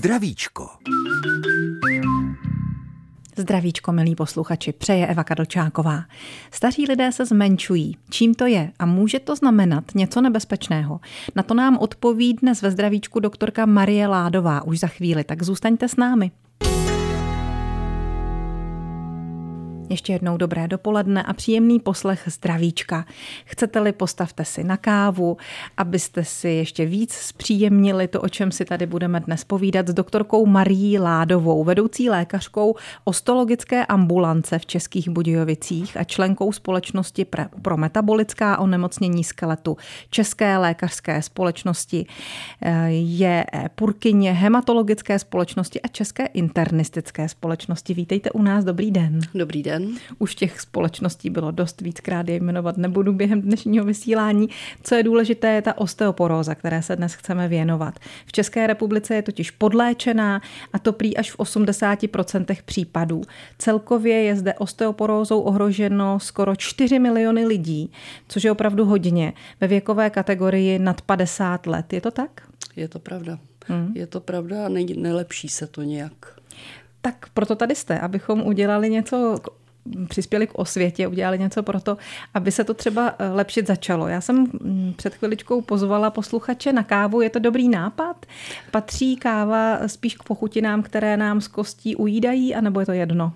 Zdravíčko. Zdravíčko, milí posluchači, přeje Eva Kadlčáková. Staří lidé se zmenšují. Čím to je? A může to znamenat něco nebezpečného? Na to nám odpoví dnes ve zdravíčku doktorka Marie Ládová už za chvíli, tak zůstaňte s námi. Ještě jednou dobré dopoledne a příjemný poslech zdravíčka. Chcete-li, postavte si na kávu, abyste si ještě víc zpříjemnili to, o čem si tady budeme dnes povídat s doktorkou Marí Ládovou, vedoucí lékařkou ostologické ambulance v Českých Budějovicích a členkou společnosti pro metabolická onemocnění skeletu České lékařské společnosti. Je purkyně hematologické společnosti a České internistické společnosti. Vítejte u nás, dobrý den. Dobrý den den. Už těch společností bylo dost víckrát, je jmenovat nebudu během dnešního vysílání. Co je důležité, je ta osteoporóza, které se dnes chceme věnovat. V České republice je totiž podléčená a to prý až v 80% případů. Celkově je zde osteoporózou ohroženo skoro 4 miliony lidí, což je opravdu hodně ve věkové kategorii nad 50 let. Je to tak? Je to pravda. Hmm. Je to pravda a nelepší se to nějak. Tak proto tady jste, abychom udělali něco přispěli k osvětě, udělali něco pro to, aby se to třeba eh, lepšit začalo. Já jsem mm, před chviličkou pozvala posluchače na kávu, je to dobrý nápad? Patří káva spíš k pochutinám, které nám z kostí ujídají, anebo je to jedno?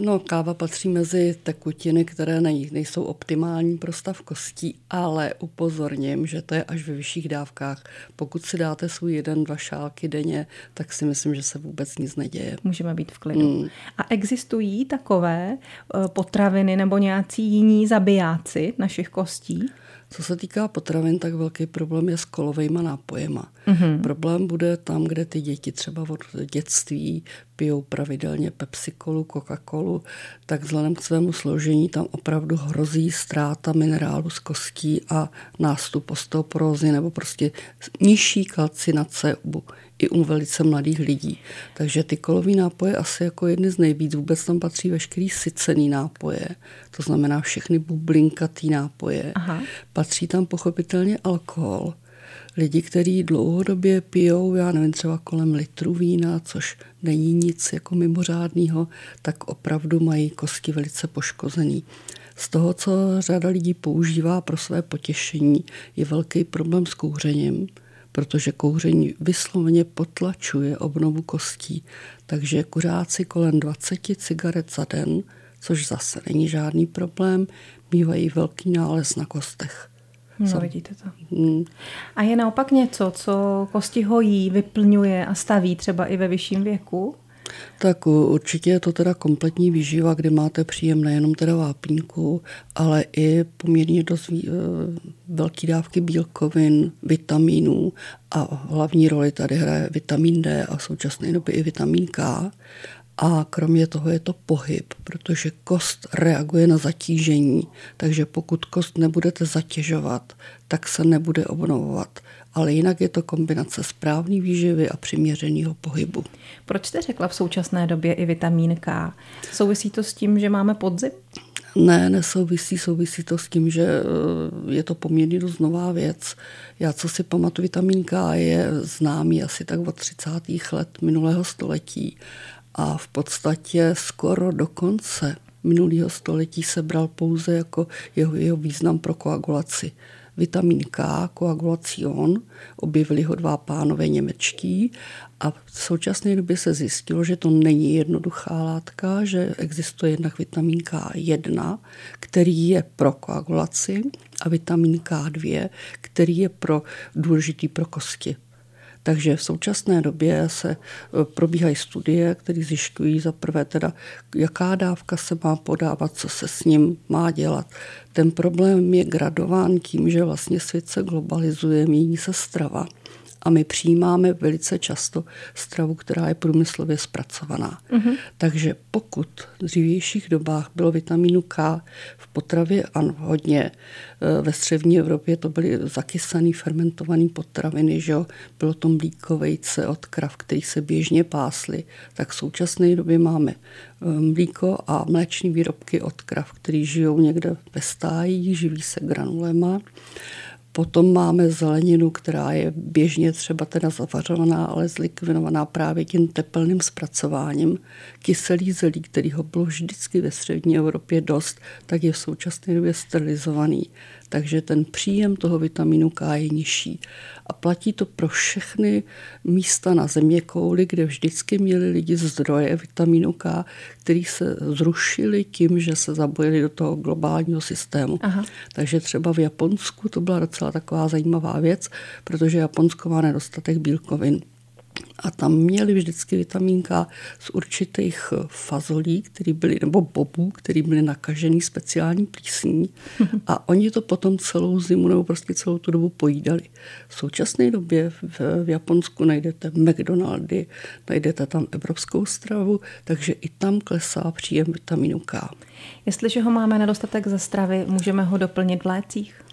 No, káva patří mezi tekutiny, které nejsou optimální pro stav kostí, ale upozorním, že to je až ve vyšších dávkách. Pokud si dáte svůj jeden, dva šálky denně, tak si myslím, že se vůbec nic neděje. Můžeme být v klidu. Mm. A existují takové eh, potraviny nebo nějací jiní zabijáci našich kostí? Co se týká potravin, tak velký problém je s kolovejma nápojema. Mm-hmm. Problém bude tam, kde ty děti třeba od dětství pijou pravidelně Pepsi-Colu, Coca-Colu, tak vzhledem k svému složení tam opravdu hrozí ztráta minerálu z kostí a nástup osteoporózy nebo prostě nižší kalcinace u i u velice mladých lidí. Takže ty kolový nápoje asi jako jedny z nejvíc. Vůbec tam patří veškerý sycený nápoje, to znamená všechny bublinkatý nápoje. Aha. Patří tam pochopitelně alkohol. Lidi, kteří dlouhodobě pijou, já nevím, třeba kolem litru vína, což není nic jako mimořádného, tak opravdu mají kosti velice poškozený. Z toho, co řada lidí používá pro své potěšení, je velký problém s kouřením protože kouření vysloveně potlačuje obnovu kostí. Takže kuřáci kolem 20 cigaret za den, což zase není žádný problém, mývají velký nález na kostech. No, vidíte to. Hmm. A je naopak něco, co kosti hojí, vyplňuje a staví třeba i ve vyšším věku? Tak určitě je to teda kompletní výživa, kde máte příjem nejenom teda vápínku, ale i poměrně dost e, velký dávky bílkovin, vitamínů a hlavní roli tady hraje vitamin D a v současné době i vitamin K. A kromě toho je to pohyb, protože kost reaguje na zatížení, takže pokud kost nebudete zatěžovat, tak se nebude obnovovat ale jinak je to kombinace správné výživy a přiměřeného pohybu. Proč jste řekla v současné době i vitamín K? Souvisí to s tím, že máme podzim? Ne, nesouvisí, souvisí to s tím, že eh, je to poměrně dost nová věc. Já, co si pamatuju, vitamin K je známý asi tak od 30. let minulého století a v podstatě skoro do konce minulého století se bral pouze jako jeho, jeho význam pro koagulaci vitamin K, koagulacion, objevili ho dva pánové němečtí a v současné době se zjistilo, že to není jednoduchá látka, že existuje jednak vitamin K1, který je pro koagulaci a vitamin K2, který je pro důležitý pro kosti. Takže v současné době se e, probíhají studie, které zjišťují za prvé teda, jaká dávka se má podávat, co se s ním má dělat. Ten problém je gradován tím, že vlastně svět se globalizuje, mění se strava a my přijímáme velice často stravu, která je průmyslově zpracovaná. Mm-hmm. Takže pokud v dřívějších dobách bylo vitamínu K v potravě ano, hodně, e, ve střední Evropě to byly zakysané, fermentované potraviny, že jo? bylo to mlíko, vejce od krav, který se běžně pásly, tak v současné době máme e, mlíko a mléční výrobky od krav, který žijou někde ve stájí, živí se granulema Potom máme zeleninu, která je běžně třeba teda zavařovaná, ale zlikvidovaná právě tím tepelným zpracováním. Kyselý zelí, který ho bylo vždycky ve střední Evropě dost, tak je v současné době sterilizovaný takže ten příjem toho vitamínu K je nižší. A platí to pro všechny místa na země kouli, kde vždycky měli lidi zdroje vitamínu K, který se zrušili tím, že se zabojili do toho globálního systému. Aha. Takže třeba v Japonsku to byla docela taková zajímavá věc, protože Japonsko má nedostatek bílkovin a tam měli vždycky vitamínka z určitých fazolí, které byly, nebo bobů, které byly nakažený speciální plísní. A oni to potom celou zimu nebo prostě celou tu dobu pojídali. V současné době v, v Japonsku najdete McDonaldy, najdete tam evropskou stravu, takže i tam klesá příjem vitamínu K. Jestliže ho máme nedostatek ze stravy, můžeme ho doplnit v lécích?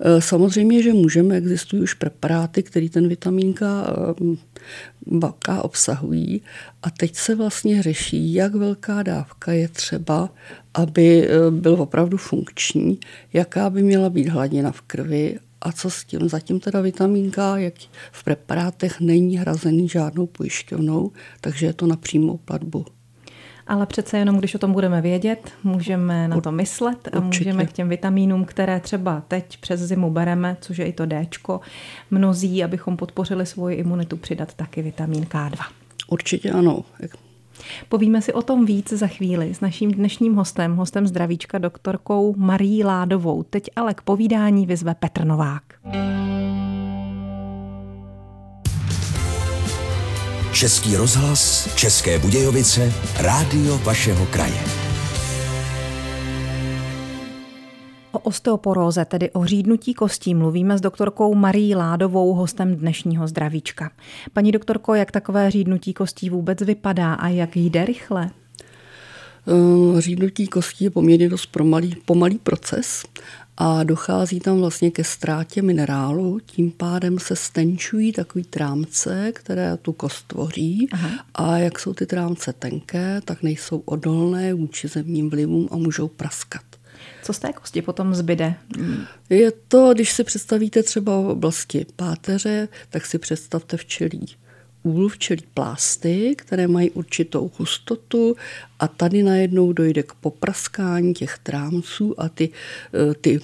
Eh, samozřejmě, že můžeme, existují už preparáty, které ten vitamin K, K obsahují a teď se vlastně řeší, jak velká dávka je třeba, aby eh, byl opravdu funkční, jaká by měla být hladina v krvi a co s tím. Zatím teda vitamínka, jak v preparátech není hrazený žádnou pojišťovnou, takže je to na přímou platbu ale přece jenom, když o tom budeme vědět, můžeme na to myslet a Určitě. můžeme k těm vitamínům, které třeba teď přes zimu bereme, což je i to D, mnozí, abychom podpořili svoji imunitu, přidat taky vitamin K2. Určitě ano. Povíme si o tom víc za chvíli s naším dnešním hostem, hostem zdravíčka doktorkou Marí Ládovou. Teď ale k povídání vyzve Petr Novák. Český rozhlas, České Budějovice, rádio vašeho kraje. O osteoporóze, tedy o řídnutí kostí, mluvíme s doktorkou Marí Ládovou, hostem dnešního zdravíčka. Paní doktorko, jak takové řídnutí kostí vůbec vypadá a jak jde rychle? Eh, řídnutí kostí je poměrně dost pomalý, pomalý proces a dochází tam vlastně ke ztrátě minerálu, tím pádem se stenčují takový trámce, které tu kost tvoří Aha. a jak jsou ty trámce tenké, tak nejsou odolné vůči zemním vlivům a můžou praskat. Co z té kosti potom zbyde? Je to, když si představíte třeba oblasti páteře, tak si představte včelí úl čili plásty, které mají určitou hustotu a tady najednou dojde k popraskání těch trámců a ty, eh, ty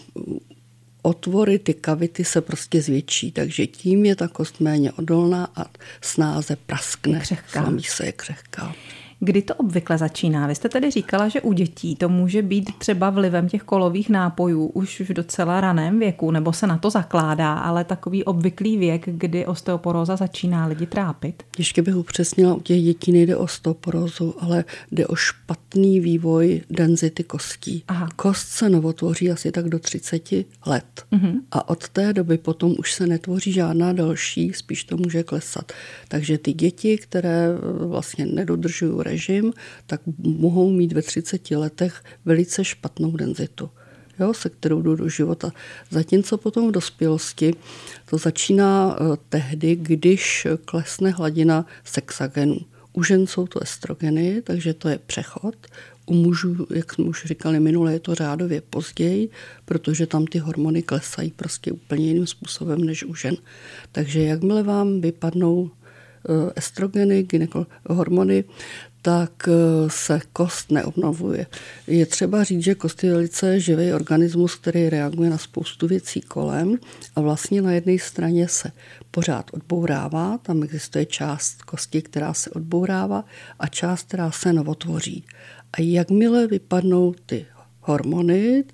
otvory, ty kavity se prostě zvětší, takže tím je ta kost méně odolná a snáze praskne. Je křehká. se je křehká. Kdy to obvykle začíná? Vy jste tedy říkala, že u dětí to může být třeba vlivem těch kolových nápojů už v docela raném věku, nebo se na to zakládá, ale takový obvyklý věk, kdy osteoporóza začíná lidi trápit. Ještě bych upřesnila, u těch dětí nejde o osteoporózu, ale jde o špatný vývoj denzity kostí. Aha. Kost se novotvoří asi tak do 30 let uh-huh. a od té doby potom už se netvoří žádná další, spíš to může klesat. Takže ty děti, které vlastně nedodržují režim, tak mohou mít ve 30 letech velice špatnou denzitu. Jo, se kterou jdou do života. Zatímco potom v dospělosti to začíná eh, tehdy, když klesne hladina sexagenů. U žen jsou to estrogeny, takže to je přechod. U mužů, jak jsme už říkali minule, je to řádově později, protože tam ty hormony klesají prostě úplně jiným způsobem než u žen. Takže jakmile vám vypadnou eh, estrogeny, hormony, tak eh, se kost neobnovuje. Je třeba říct, že kost je velice živý organismus, který reaguje na spoustu věcí kolem a vlastně na jedné straně se pořád odbourává, tam existuje část kosti, která se odbourává a část, která se novotvoří. A jakmile vypadnou ty hormony,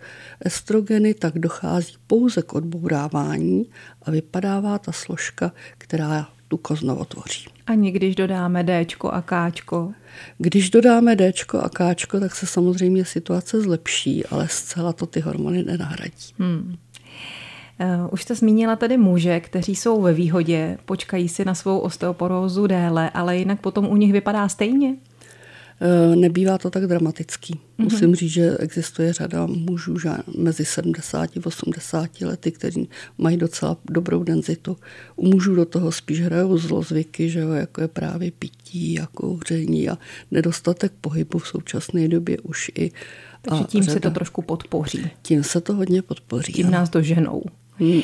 estrogeny, tak dochází pouze k odbourávání a vypadává ta složka, která tu kost novotvoří. Ani když dodáme D a K? Když dodáme D a K, tak se samozřejmě situace zlepší, ale zcela to ty hormony nenahradí. Hmm. Uh, už jste zmínila tady muže, kteří jsou ve výhodě, počkají si na svou osteoporózu déle, ale jinak potom u nich vypadá stejně? Eh, nebývá to tak dramatický. Mm-hmm. Musím říct, že existuje řada mužů že mezi 70 a 80 lety, kteří mají docela dobrou denzitu. U mužů do toho spíš hrajou zlozvyky, že jo, jako je právě pití a kouření a nedostatek pohybu v současné době už i takže tím řada. se to trošku podpoří. Tím se to hodně podpoří. Tím nás doženou. Hmm.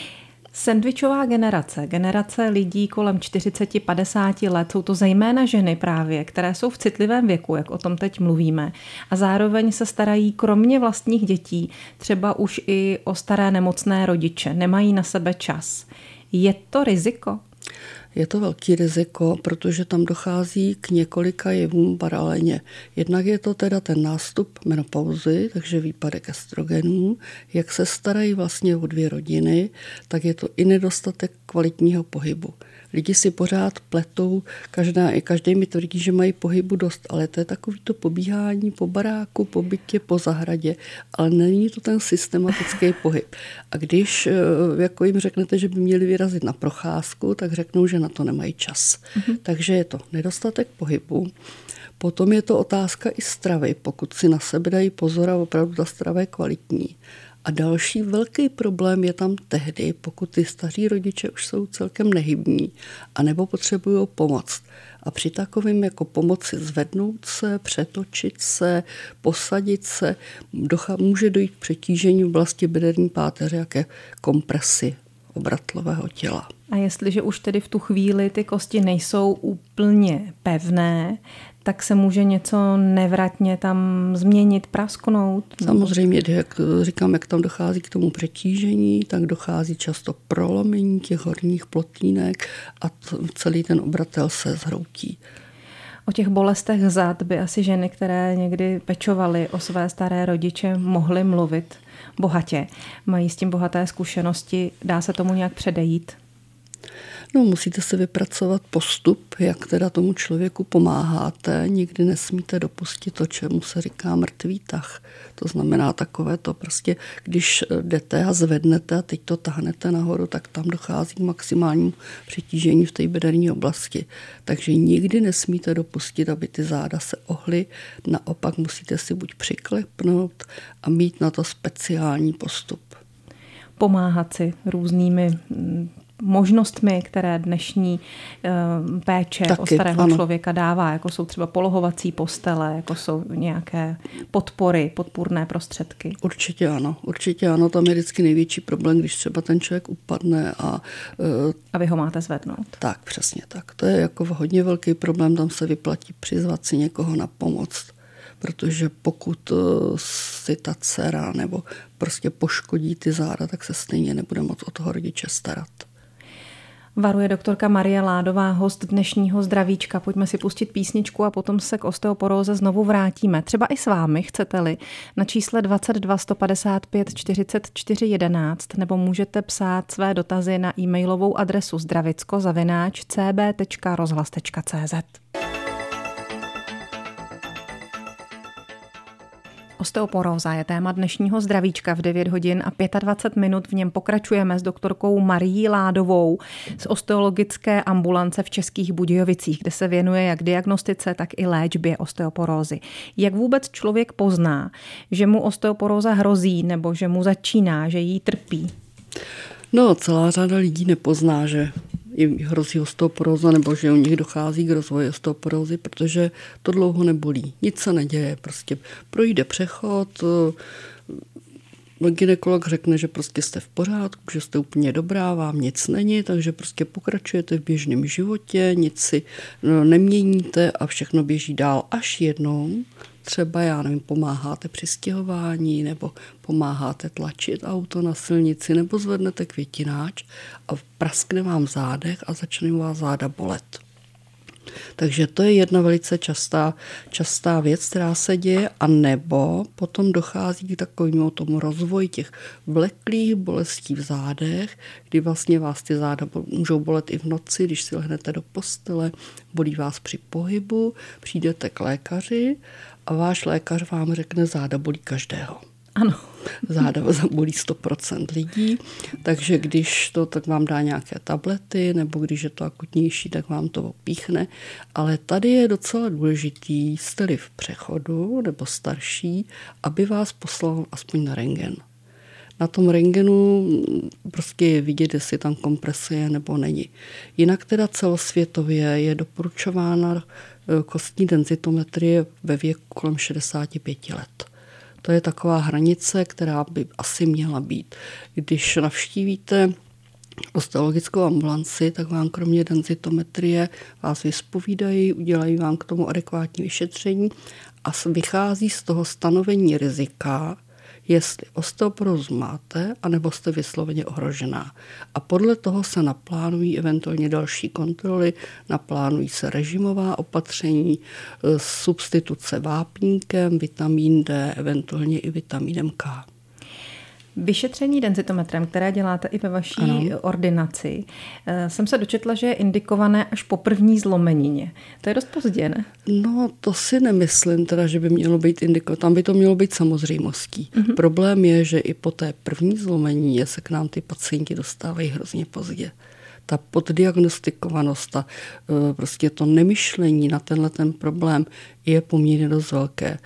Sandvičová generace, generace lidí kolem 40-50 let, jsou to zejména ženy právě, které jsou v citlivém věku, jak o tom teď mluvíme, a zároveň se starají kromě vlastních dětí třeba už i o staré nemocné rodiče, nemají na sebe čas. Je to riziko? Je to velký riziko, protože tam dochází k několika jevům paralelně. Jednak je to teda ten nástup menopauzy, takže výpadek estrogenů, jak se starají vlastně o dvě rodiny, tak je to i nedostatek kvalitního pohybu. Lidi si pořád pletou, každá, každý mi tvrdí, že mají pohybu dost, ale to je takový to pobíhání po baráku, po bytě, po zahradě, ale není to ten systematický pohyb. A když eh, jako jim řeknete, že by měli vyrazit na procházku, tak řeknou, že na to nemají čas. Mm-hmm. Takže je to nedostatek pohybu, Potom je to otázka i stravy. Pokud si na sebe dají pozor a opravdu ta strava je kvalitní, a další velký problém je tam tehdy, pokud ty staří rodiče už jsou celkem nehybní, anebo potřebují pomoc. A při takovém jako pomoci zvednout se, přetočit se, posadit se, docha, může dojít k přetížení v oblasti bederní páteře, jaké kompresi obratlového těla. A jestliže už tedy v tu chvíli ty kosti nejsou úplně pevné, tak se může něco nevratně tam změnit, prasknout? Samozřejmě, jak říkám, jak tam dochází k tomu přetížení, tak dochází často prolomení těch horních plotínek a celý ten obratel se zhroutí. O těch bolestech zad by asi ženy, které někdy pečovaly o své staré rodiče, mohly mluvit bohatě. Mají s tím bohaté zkušenosti. Dá se tomu nějak předejít? No, musíte si vypracovat postup, jak teda tomu člověku pomáháte. Nikdy nesmíte dopustit to, čemu se říká mrtvý tah. To znamená takové to prostě, když jdete a zvednete a teď to tahnete nahoru, tak tam dochází k maximálnímu přetížení v té bederní oblasti. Takže nikdy nesmíte dopustit, aby ty záda se ohly. Naopak musíte si buď přiklepnout a mít na to speciální postup pomáhat si různými možnostmi, které dnešní eh, péče Taky, o starého ano. člověka dává, jako jsou třeba polohovací postele, jako jsou nějaké podpory, podpůrné prostředky. Určitě ano, určitě ano, tam je vždycky největší problém, když třeba ten člověk upadne a... Uh, a vy ho máte zvednout. Tak, přesně tak. To je jako hodně velký problém, tam se vyplatí přizvat si někoho na pomoc protože pokud eh, si ta dcera nebo prostě poškodí ty záda, tak se stejně nebude moc o toho rodiče starat. Varuje doktorka Marie Ládová, host dnešního zdravíčka. Pojďme si pustit písničku a potom se k osteoporóze znovu vrátíme. Třeba i s vámi, chcete-li, na čísle 22 155 44 11 nebo můžete psát své dotazy na e-mailovou adresu zdravicko-cb.rozhlas.cz. Osteoporóza je téma dnešního zdravíčka v 9 hodin a 25 minut. V něm pokračujeme s doktorkou Marií Ládovou z osteologické ambulance v Českých Budějovicích, kde se věnuje jak diagnostice, tak i léčbě osteoporózy. Jak vůbec člověk pozná, že mu osteoporóza hrozí nebo že mu začíná, že jí trpí? No, celá řada lidí nepozná, že jim hrozí osteoporóza nebo že u nich dochází k rozvoji osteoporózy, protože to dlouho nebolí. Nic se neděje, prostě projde přechod, ginekolog řekne, že prostě jste v pořádku, že jste úplně dobrá, vám nic není, takže prostě pokračujete v běžném životě, nic si no, neměníte a všechno běží dál až jednou třeba, já nevím, pomáháte při stěhování nebo pomáháte tlačit auto na silnici nebo zvednete květináč a praskne vám zádech a začne vás záda bolet. Takže to je jedna velice častá, častá věc, která se děje, a nebo potom dochází k takovému tomu rozvoji těch vleklých bolestí v zádech, kdy vlastně vás ty záda můžou bolet i v noci, když si lehnete do postele, bolí vás při pohybu, přijdete k lékaři a váš lékař vám řekne, záda bolí každého. Ano. Záda bolí 100% lidí, takže když to, tak vám dá nějaké tablety, nebo když je to akutnější, tak vám to opíchne. Ale tady je docela důležitý, jste v přechodu nebo starší, aby vás poslal aspoň na rengen. Na tom rengenu prostě je vidět, jestli tam komprese je nebo není. Jinak teda celosvětově je doporučována kostní denzitometrie ve věku kolem 65 let. To je taková hranice, která by asi měla být. Když navštívíte osteologickou ambulanci, tak vám kromě denzitometrie vás vyspovídají, udělají vám k tomu adekvátní vyšetření a vychází z toho stanovení rizika, jestli osteoporózu máte, anebo jste vysloveně ohrožená. A podle toho se naplánují eventuálně další kontroly, naplánují se režimová opatření, eh, substituce vápníkem, vitamin D, eventuálně i vitamínem K. Vyšetření denzitometrem, které děláte i ve vaší ano. ordinaci, eh, jsem se dočetla, že je indikované až po první zlomenině. To je dost pozdě, ne? No, to si nemyslím teda, že by mělo být indikované. Tam by to mělo být samozřejmostí. Mm-hmm. Problém je, že i po té první zlomenině se k nám ty pacienti dostávají hrozně pozdě ta poddiagnostikovanost, ta, eh, prostě to nemyšlení na tenhle ten problém je poměrně dost velké.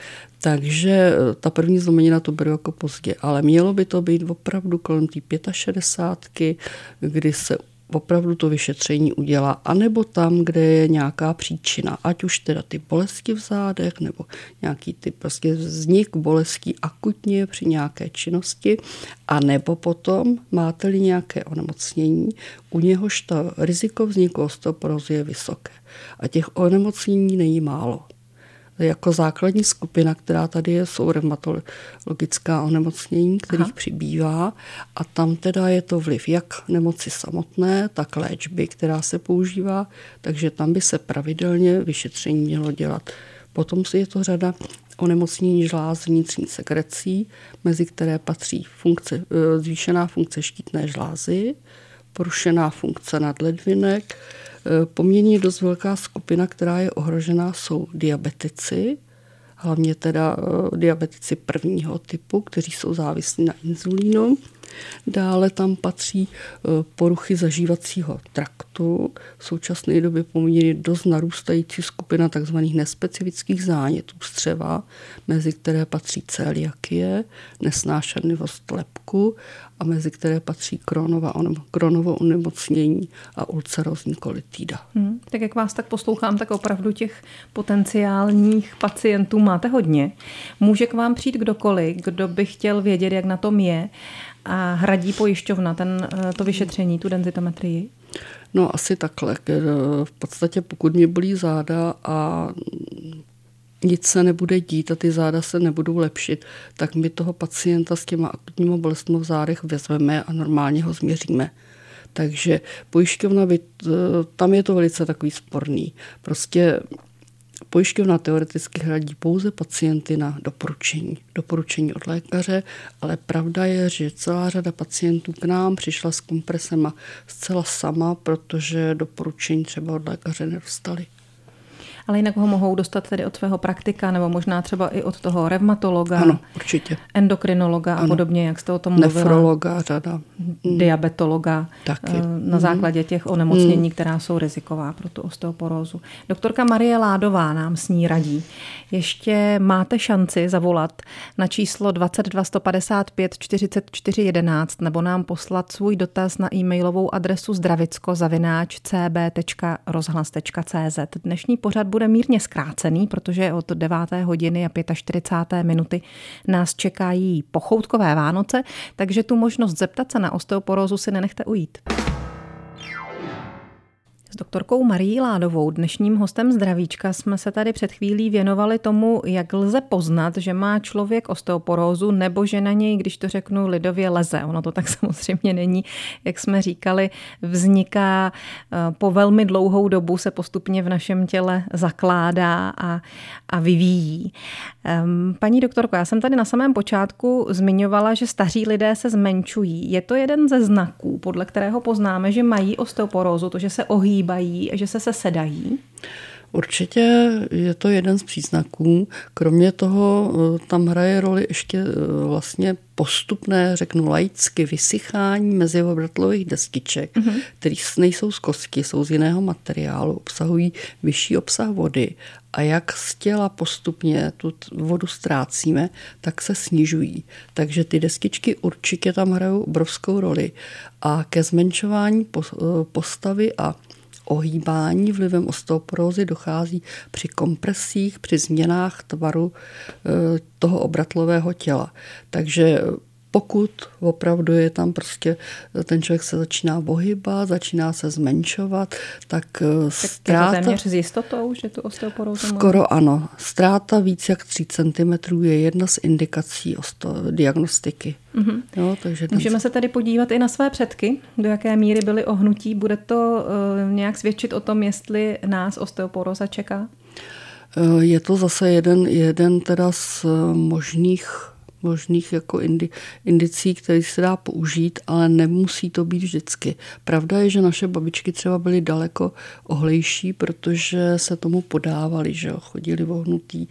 Takže eh, ta první zlomenina to beru jako pozdě, ale mělo by to být opravdu kolem té 65, kdy se opravdu to vyšetření udělá, anebo tam, kde je nějaká příčina, ať už teda ty bolesti v zádech, nebo nějaký ty prostě vznik bolestí akutně při nějaké činnosti, a nebo potom máte-li nějaké onemocnění, u něhož to riziko vzniku osteoporózy je vysoké. A těch onemocnění není málo jako základní skupina, která tady je, jsou reumatologická onemocnění, kterých Aha. přibývá a tam teda je to vliv jak nemoci samotné, tak léčby, která se používá, takže tam by se pravidelně vyšetření mělo dělat. Potom si je to řada onemocnění žláz vnitřní sekrecí, mezi které patří funkce, e, zvýšená funkce štítné žlázy, porušená funkce nadledvinek, Eh, poměrně dost velká skupina, která je ohrožená, jsou diabetici, hlavně teda eh, diabetici prvního typu, kteří jsou závislí na inzulínu. Dále tam patří eh, poruchy zažívacího traktu. V současné době poměrně dost narůstající skupina tzv. nespecifických zánětů střeva, mezi které patří celiakie, nesnášenlivost lepku a mezi které patří kronova, kronovo onemocnění a ulcerozní kolitída. Hmm, tak jak vás tak poslouchám, tak opravdu těch potenciálních pacientů máte hodně. Může k vám přijít kdokoliv, kdo by chtěl vědět, jak na tom je a hradí pojišťovna ten, eh, to vyšetření, tu denzitometrii? No asi takhle. V podstatě pokud mě bolí záda a nic se nebude dít a ty záda se nebudou lepšit, tak my toho pacienta s těma akutníma bolestmi v zádech vezmeme a normálně ho změříme. Takže pojišťovna, tam je to velice takový sporný. Prostě Pojišťovna teoreticky hradí pouze pacienty na doporučení. Doporučení od lékaře, ale pravda je, že celá řada pacientů k nám přišla s kompresema zcela sama, protože doporučení třeba od lékaře nedostali ale jinak ho mohou dostat tedy od svého praktika nebo možná třeba i od toho revmatologa, ano, určitě. endokrinologa ano. a podobně, jak jste o tom mluvila. Nefrologa, řada. Diabetologa Taky. Eh, na mhm. základě těch onemocnění, která jsou riziková pro tu osteoporózu. Doktorka Marie Ládová nám s ní radí. Ještě máte šanci zavolat na číslo 22 155 44 11 nebo nám poslat svůj dotaz na e-mailovou adresu zdravicko.cb.rozhlas.cz. Dnešní pořad bude mírně zkrácený, protože od 9. hodiny a 45. minuty nás čekají pochoutkové Vánoce, takže tu možnost zeptat se na osteoporózu si nenechte ujít. S doktorkou Marí Ládovou, dnešním hostem zdravíčka, jsme se tady před chvílí věnovali tomu, jak lze poznat, že má člověk osteoporózu nebo že na něj, když to řeknu lidově, leze. Ono to tak samozřejmě není. Jak jsme říkali, vzniká eh, po velmi dlouhou dobu, se postupně v našem těle zakládá a, a vyvíjí. Paní doktorko, já jsem tady na samém počátku zmiňovala, že staří lidé se zmenšují. Je to jeden ze znaků, podle kterého poznáme, že mají osteoporózu, to, že se ohýbají ohýbají, že se sedají? Určitě je to jeden z příznaků. Kromě toho eh, tam hraje roli ještě eh, vlastně postupné, řeknu laicky, vysychání mezivobratlových deskiček, mm-hmm. které nejsou z kostky, jsou z jiného materiálu, obsahují vyšší obsah vody a jak z těla postupně tu vodu ztrácíme, tak se snižují. Takže ty deskičky určitě tam hrajou obrovskou roli. A ke zmenšování eh, postavy a ohýbání vlivem osteoporózy dochází při kompresích, při změnách tvaru eh, toho obratlového těla. Takže pokud opravdu je tam prostě, ten člověk se začíná pohybat, začíná se zmenšovat, tak, eh, tak ztráta... je to téměř s jistotou, že tu osteoporózu Skoro ano. Ztráta víc jak 3 cm je jedna z indikací osto- diagnostiky. Mm-hmm. Jo, takže ten... Můžeme se tady podívat i na své předky, do jaké míry byly ohnutí. Bude to uh, nějak svědčit o tom, jestli nás osteoporóza čeká? Eh, je to zase jeden, jeden teda z možných možných jako indi, indicí, které se dá použít, ale nemusí to být vždycky. Pravda je, že naše babičky třeba byly daleko ohlejší, protože se tomu podávali, že jo, chodili vohnutý.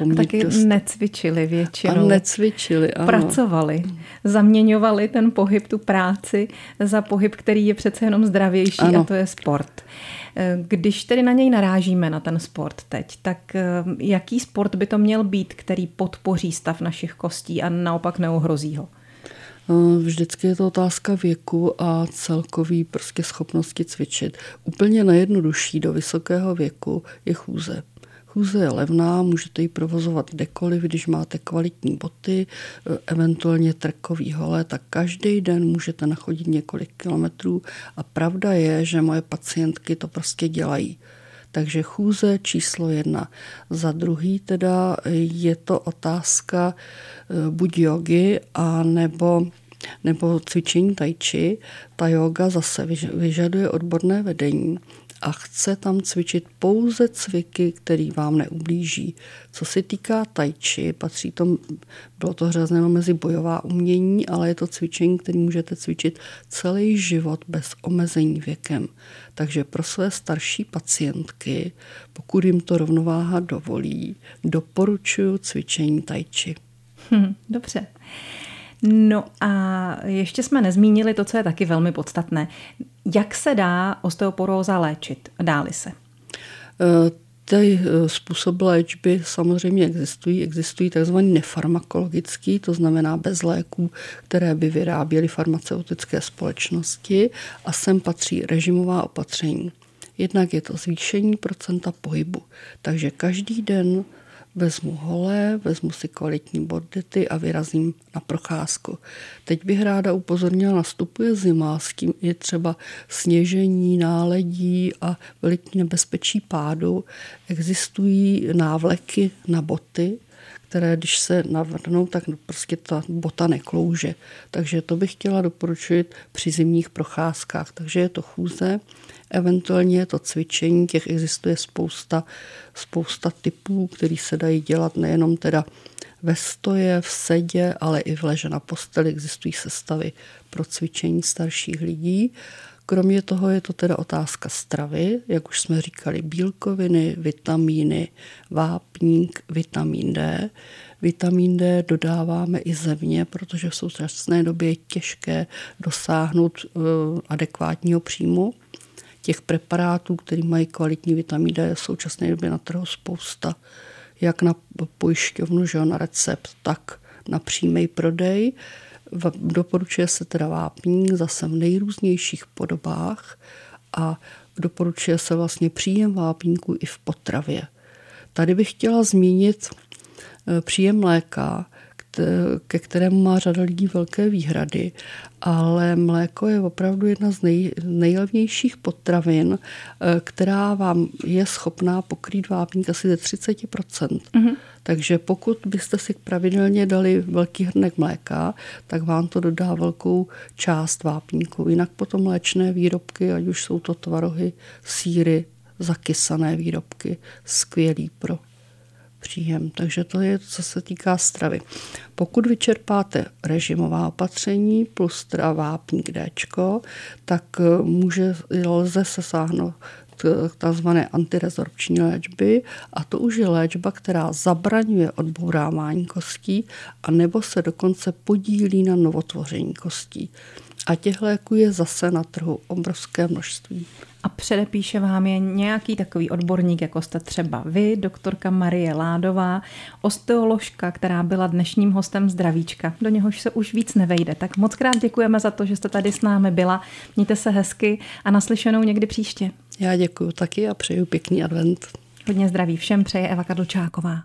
A taky dost... necvičili většinou. A necvičili, ano. Pracovali, zaměňovali ten pohyb, tu práci za pohyb, který je přece jenom zdravější ano. a to je sport. Když tedy na něj narážíme, na ten sport teď, tak eh, jaký sport by to měl být, který podpoří stav našich kostí a naopak neohrozí ho? Eh, vždycky je to otázka věku a celkový prostě schopnosti cvičit. Úplně nejjednodušší do vysokého věku je chůze. Chůze je levná, můžete ji provozovat kdekoliv, když máte kvalitní boty, e, eventuálně trkový hole, tak každý den můžete nachodit několik kilometrů a pravda je, že moje pacientky to prostě dělají. Takže chůze číslo jedna. Za druhý teda je to otázka e, buď jogy a nebo nebo cvičení tai chi. Ta yoga zase vyžaduje odborné vedení a chce tam cvičit pouze cviky, který vám neublíží. Co se týká tai chi, patří to, bylo to řazeno mezi bojová umění, ale je to cvičení, který můžete cvičit celý život bez omezení věkem. Takže pro své starší pacientky, pokud jim to rovnováha dovolí, doporučuji cvičení tai chi. Hm, dobře. No a ještě jsme nezmínili to, co je taky velmi podstatné. Jak se dá osteoporóza léčit? Dáli se? Eh, ty eh, způsoby léčby samozřejmě existují. Existují tzv. nefarmakologický, to znamená bez léků, které by vyráběly farmaceutické společnosti a sem patří režimová opatření. Jednak je to zvýšení procenta pohybu. Takže každý den vezmu holé, vezmu si kvalitní bordety a vyrazím na procházku. Teď bych ráda upozornila, nastupuje zima, s tím je třeba sněžení, náledí a veliký nebezpečí pádu. Existují návleky na boty, které když se navrhnou, tak prostě ta bota neklouže. Takže to bych chtěla doporučit při zimních procházkách. Takže je to chůze, eventuálně je to cvičení, těch existuje spousta, spousta typů, který se dají dělat nejenom teda ve stoje, v sedě, ale i v leže na posteli existují sestavy pro cvičení starších lidí. Kromě toho je to teda otázka stravy, jak už jsme říkali, bílkoviny, vitamíny, vápník, vitamin D. Vitamin D dodáváme i zevně, protože v současné době je těžké dosáhnout uh, adekvátního příjmu. Těch preparátů, které mají kvalitní vitamin D, je v současné době na trhu spousta, jak na pojišťovnu, že na recept, tak na přímý prodej. Doporučuje se teda vápník zase v nejrůznějších podobách a doporučuje se vlastně příjem vápníku i v potravě. Tady bych chtěla zmínit eh, příjem mléka, ke kterému má řada lidí velké výhrady, ale mléko je opravdu jedna z nej, nejlevnějších potravin, eh, která vám je schopná pokrýt vápník asi ze 30%. Mm-hmm. Takže pokud byste si pravidelně dali velký hrnek mléka, tak vám to dodá velkou část vápníku. Jinak potom mléčné výrobky, ať už jsou to tvarohy, síry, zakysané výrobky, skvělý pro příjem. Takže to je, co se týká stravy. Pokud vyčerpáte režimová opatření plus teda vápník D, tak eh, může, lze se sáhnout k tzv. antirezorpční léčby a to už je léčba, která zabraňuje odbourávání kostí a nebo se dokonce podílí na novotvoření kostí. A těch léků je zase na trhu obrovské množství. A předepíše vám je nějaký takový odborník, jako jste třeba vy, doktorka Marie Ládová, osteoložka, která byla dnešním hostem Zdravíčka. Do něhož se už víc nevejde. Tak moc krát děkujeme za to, že jste tady s námi byla. Mějte se hezky a naslyšenou někdy příště. Já děkuji taky a přeju pěkný advent. Hodně zdraví všem přeje Eva Kadlčáková.